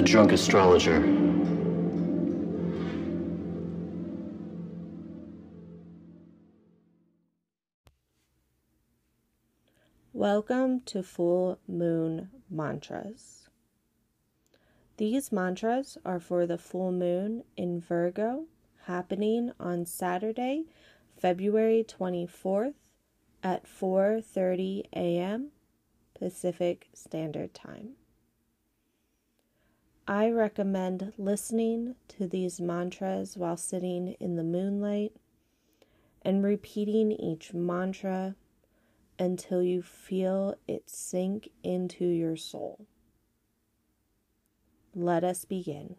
The Drunk Astrologer. Welcome to Full Moon Mantras. These mantras are for the full moon in Virgo happening on Saturday, February 24th at 4:30 a.m. Pacific Standard Time. I recommend listening to these mantras while sitting in the moonlight and repeating each mantra until you feel it sink into your soul. Let us begin.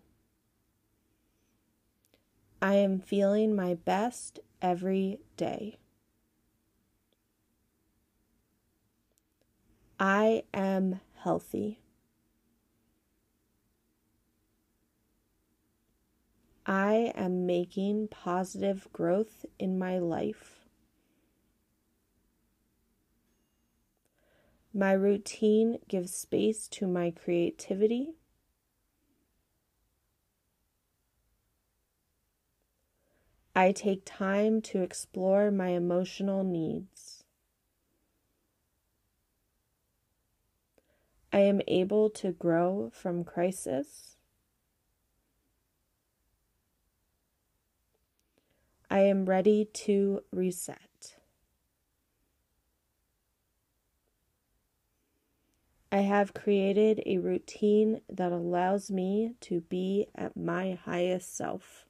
I am feeling my best every day. I am healthy. I am making positive growth in my life. My routine gives space to my creativity. I take time to explore my emotional needs. I am able to grow from crisis. I am ready to reset. I have created a routine that allows me to be at my highest self.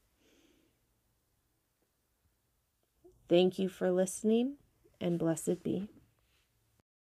Thank you for listening, and blessed be.